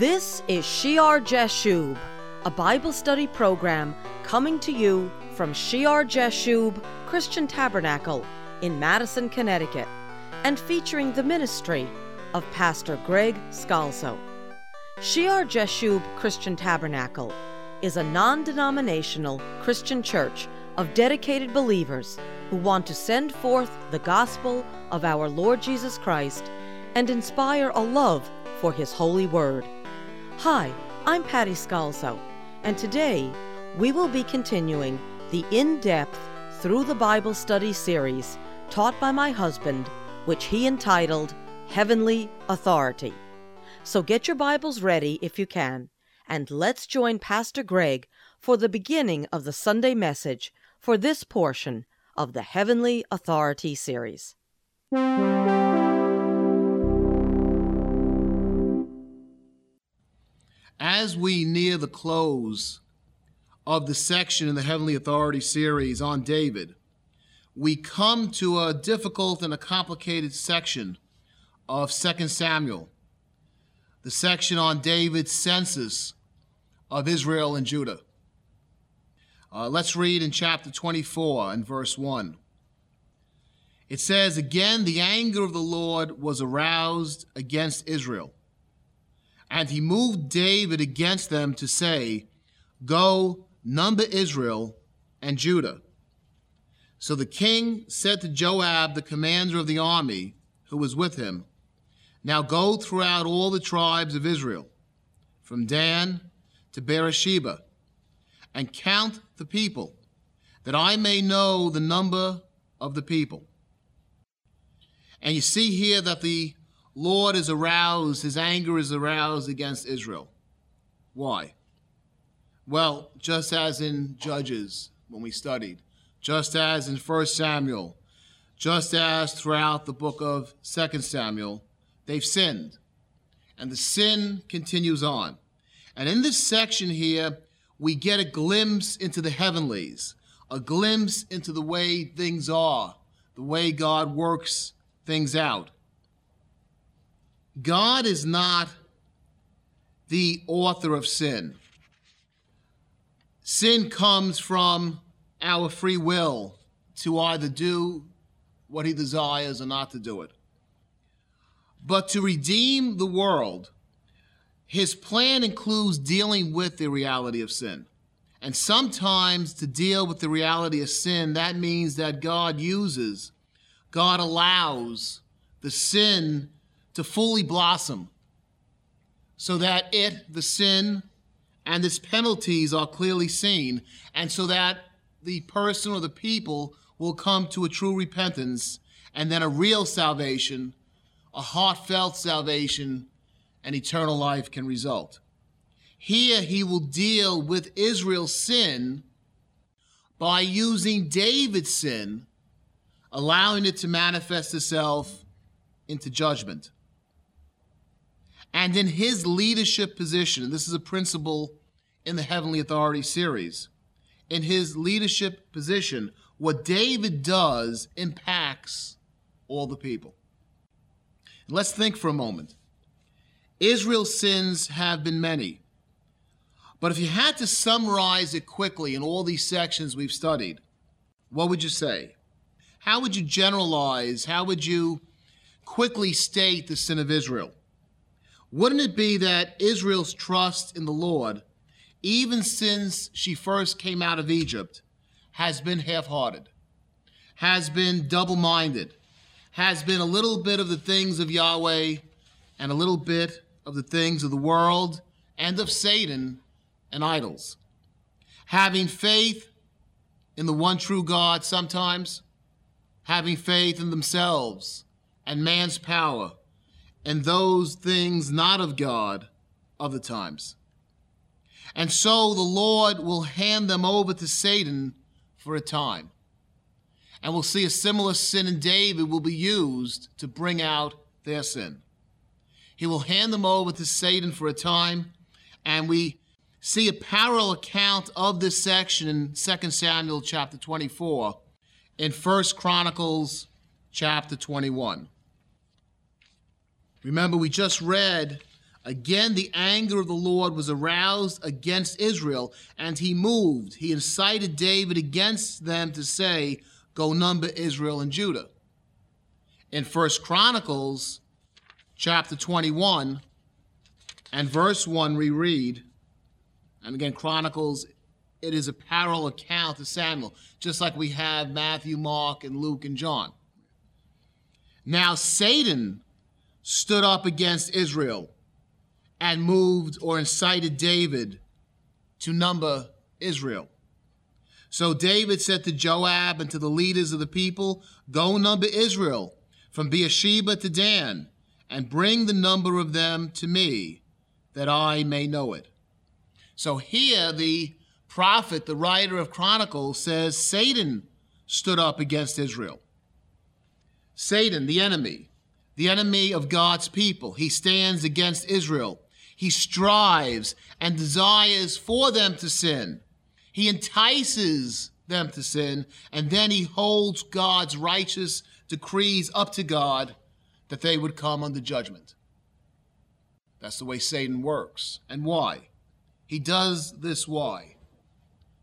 This is Shear Jashub, a Bible study program coming to you from Shear Jashub Christian Tabernacle in Madison, Connecticut, and featuring the ministry of Pastor Greg Scalzo. Shear Jashub Christian Tabernacle is a non denominational Christian church of dedicated believers who want to send forth the gospel of our Lord Jesus Christ and inspire a love for His holy word. Hi, I'm Patty Scalzo, and today we will be continuing the in depth Through the Bible Study series taught by my husband, which he entitled Heavenly Authority. So get your Bibles ready if you can, and let's join Pastor Greg for the beginning of the Sunday message for this portion of the Heavenly Authority series. As we near the close of the section in the Heavenly Authority series on David, we come to a difficult and a complicated section of 2 Samuel, the section on David's census of Israel and Judah. Uh, let's read in chapter 24 and verse 1. It says, Again, the anger of the Lord was aroused against Israel and he moved David against them to say, Go, number Israel and Judah. So the king said to Joab, the commander of the army, who was with him, Now go throughout all the tribes of Israel, from Dan to Beersheba, and count the people, that I may know the number of the people. And you see here that the Lord is aroused, his anger is aroused against Israel. Why? Well, just as in Judges when we studied, just as in 1 Samuel, just as throughout the book of 2 Samuel, they've sinned. And the sin continues on. And in this section here, we get a glimpse into the heavenlies, a glimpse into the way things are, the way God works things out. God is not the author of sin. Sin comes from our free will to either do what he desires or not to do it. But to redeem the world, his plan includes dealing with the reality of sin. And sometimes to deal with the reality of sin, that means that God uses, God allows the sin to fully blossom so that it, the sin, and its penalties are clearly seen, and so that the person or the people will come to a true repentance and then a real salvation, a heartfelt salvation, and eternal life can result. Here he will deal with Israel's sin by using David's sin, allowing it to manifest itself into judgment. And in his leadership position, this is a principle in the Heavenly Authority series, in his leadership position, what David does impacts all the people. Let's think for a moment. Israel's sins have been many. But if you had to summarize it quickly in all these sections we've studied, what would you say? How would you generalize? How would you quickly state the sin of Israel? Wouldn't it be that Israel's trust in the Lord, even since she first came out of Egypt, has been half hearted, has been double minded, has been a little bit of the things of Yahweh and a little bit of the things of the world and of Satan and idols? Having faith in the one true God sometimes, having faith in themselves and man's power and those things not of God of the times. And so the Lord will hand them over to Satan for a time. And we'll see a similar sin in David will be used to bring out their sin. He will hand them over to Satan for a time, and we see a parallel account of this section in 2 Samuel chapter 24 in 1 Chronicles chapter 21. Remember, we just read Again, the anger of the Lord was aroused against Israel, and he moved. He incited David against them to say, Go number Israel and Judah. In First Chronicles chapter 21 and verse 1, we read, and again, Chronicles, it is a parallel account to Samuel, just like we have Matthew, Mark, and Luke and John. Now, Satan stood up against Israel and moved or incited David to number Israel. So David said to Joab and to the leaders of the people, Go number Israel from Beersheba to Dan, and bring the number of them to me, that I may know it. So here the prophet, the writer of Chronicles, says Satan stood up against Israel. Satan, the enemy, the enemy of God's people, he stands against Israel he strives and desires for them to sin. He entices them to sin, and then he holds God's righteous decrees up to God that they would come under judgment. That's the way Satan works. And why? He does this why?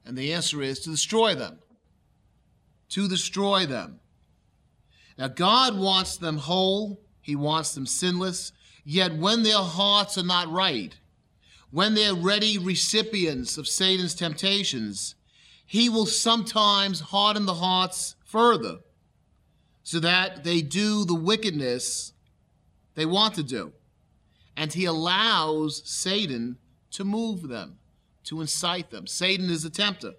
And the answer is to destroy them. To destroy them. Now, God wants them whole, He wants them sinless, Yet when their hearts are not right, when they're ready recipients of Satan's temptations, he will sometimes harden the hearts further so that they do the wickedness they want to do. And he allows Satan to move them, to incite them. Satan is a tempter.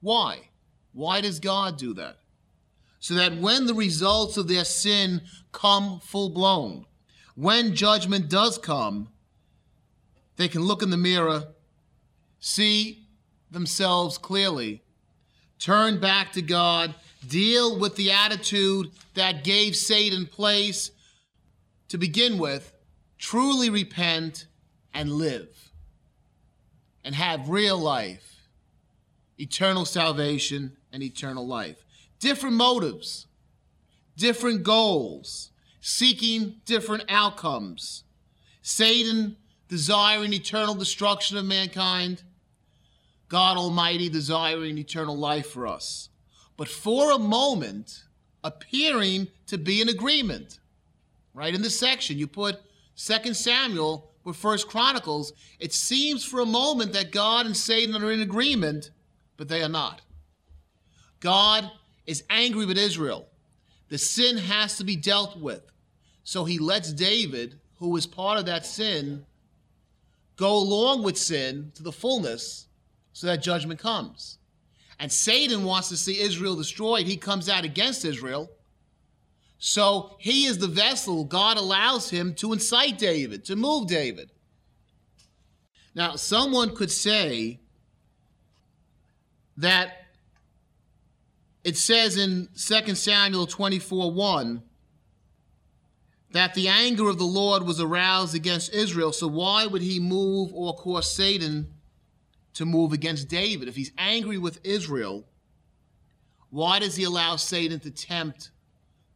Why? Why does God do that? So that when the results of their sin come full blown, when judgment does come, they can look in the mirror, see themselves clearly, turn back to God, deal with the attitude that gave Satan place to begin with, truly repent and live and have real life, eternal salvation, and eternal life. Different motives, different goals seeking different outcomes. Satan desiring eternal destruction of mankind, God Almighty desiring eternal life for us. But for a moment, appearing to be in agreement. Right in this section, you put Second Samuel with First Chronicles. It seems for a moment that God and Satan are in agreement, but they are not. God is angry with Israel. The sin has to be dealt with. So he lets David, who was part of that sin, go along with sin to the fullness so that judgment comes. And Satan wants to see Israel destroyed. He comes out against Israel. So he is the vessel. God allows him to incite David, to move David. Now, someone could say that it says in 2 Samuel 24 1 that the anger of the Lord was aroused against Israel. So why would he move or cause Satan to move against David? If he's angry with Israel, why does he allow Satan to tempt,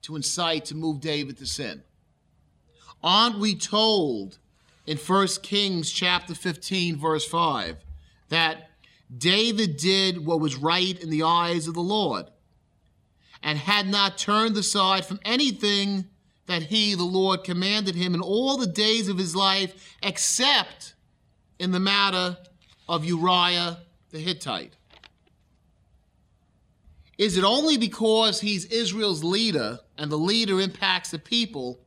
to incite, to move David to sin? Aren't we told in 1 Kings chapter 15, verse 5, that David did what was right in the eyes of the Lord and had not turned aside from anything that he, the Lord, commanded him in all the days of his life, except in the matter of Uriah the Hittite? Is it only because he's Israel's leader and the leader impacts the people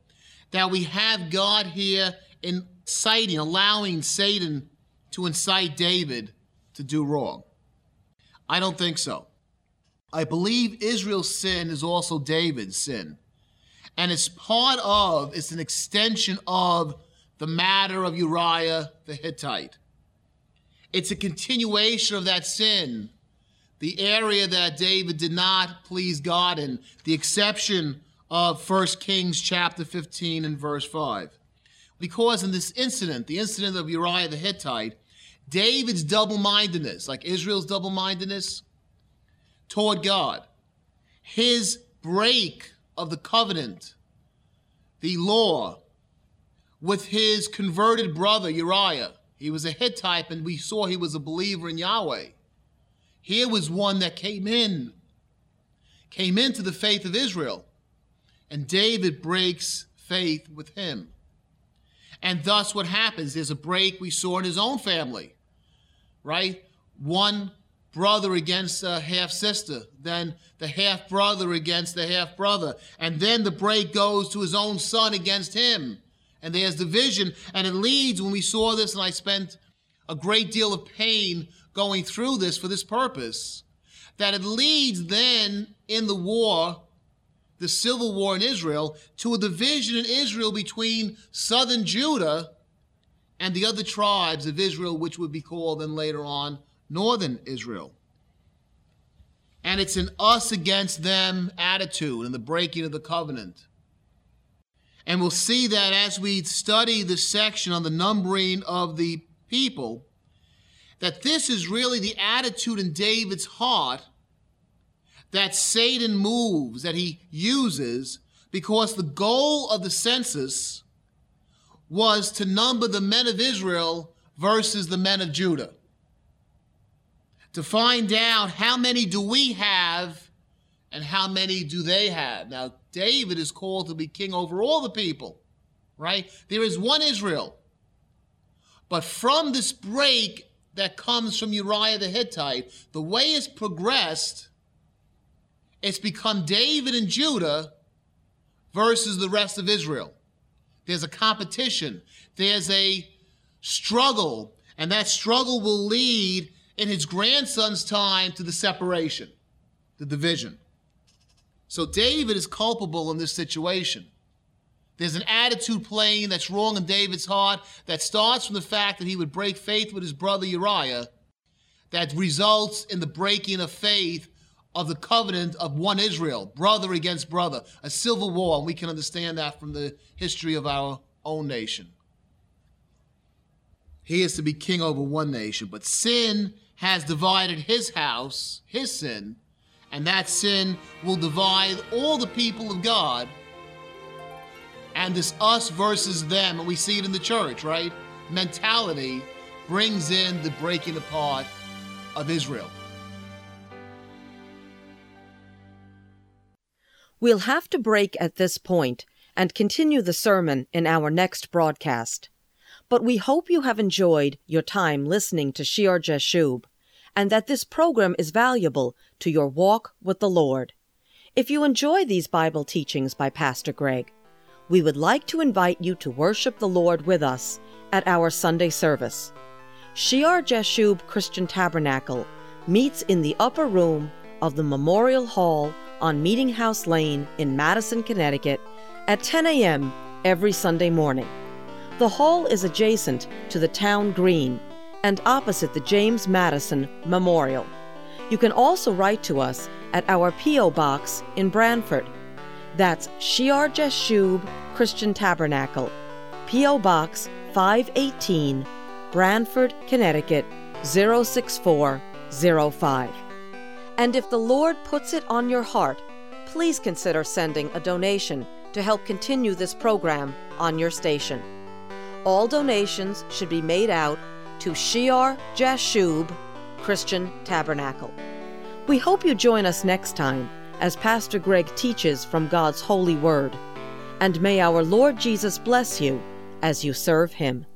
that we have God here inciting, allowing Satan to incite David to do wrong? I don't think so. I believe Israel's sin is also David's sin and it's part of, it's an extension of the matter of Uriah the Hittite. It's a continuation of that sin, the area that David did not please God in, the exception of 1 Kings chapter 15 and verse 5. Because in this incident, the incident of Uriah the Hittite, David's double mindedness, like Israel's double mindedness toward God, his break of the covenant, the law, with his converted brother Uriah. He was a Hittite, and we saw he was a believer in Yahweh. Here was one that came in, came into the faith of Israel, and David breaks faith with him. And thus, what happens? There's a break we saw in his own family, right? One brother against a half sister, then the half brother against the half brother, and then the break goes to his own son against him. And there's division, and it leads when we saw this, and I spent a great deal of pain going through this for this purpose, that it leads then in the war, the civil war in Israel, to a division in Israel between southern Judah and the other tribes of Israel, which would be called then later on northern Israel. And it's an us against them attitude and the breaking of the covenant. And we'll see that as we study the section on the numbering of the people, that this is really the attitude in David's heart that Satan moves, that he uses, because the goal of the census was to number the men of Israel versus the men of Judah to find out how many do we have and how many do they have. Now, David is called to be king over all the people, right? There is one Israel. But from this break that comes from Uriah the Hittite, the way it's progressed, it's become David and Judah versus the rest of Israel. There's a competition, there's a struggle, and that struggle will lead in his grandson's time to the separation, the division. So David is culpable in this situation. There's an attitude playing that's wrong in David's heart that starts from the fact that he would break faith with his brother Uriah, that results in the breaking of faith of the covenant of one Israel, brother against brother, a civil war. And we can understand that from the history of our own nation. He is to be king over one nation, but sin has divided his house, his sin, and that sin will divide all the people of God. And this us versus them, and we see it in the church, right? Mentality brings in the breaking apart of Israel. We'll have to break at this point and continue the sermon in our next broadcast. But we hope you have enjoyed your time listening to Shear Jashub and that this program is valuable to your walk with the Lord. If you enjoy these Bible teachings by Pastor Greg, we would like to invite you to worship the Lord with us at our Sunday service. Shear Jashub Christian Tabernacle meets in the upper room of the Memorial Hall on Meeting House Lane in Madison, Connecticut at 10 a.m. every Sunday morning. The hall is adjacent to the town green and opposite the James Madison Memorial. You can also write to us at our P.O. Box in Branford. That's Shear Jashub Christian Tabernacle, P.O. Box 518, Branford, Connecticut 06405. And if the Lord puts it on your heart, please consider sending a donation to help continue this program on your station. All donations should be made out to Shear Jashub Christian Tabernacle. We hope you join us next time as Pastor Greg teaches from God's holy word. And may our Lord Jesus bless you as you serve him.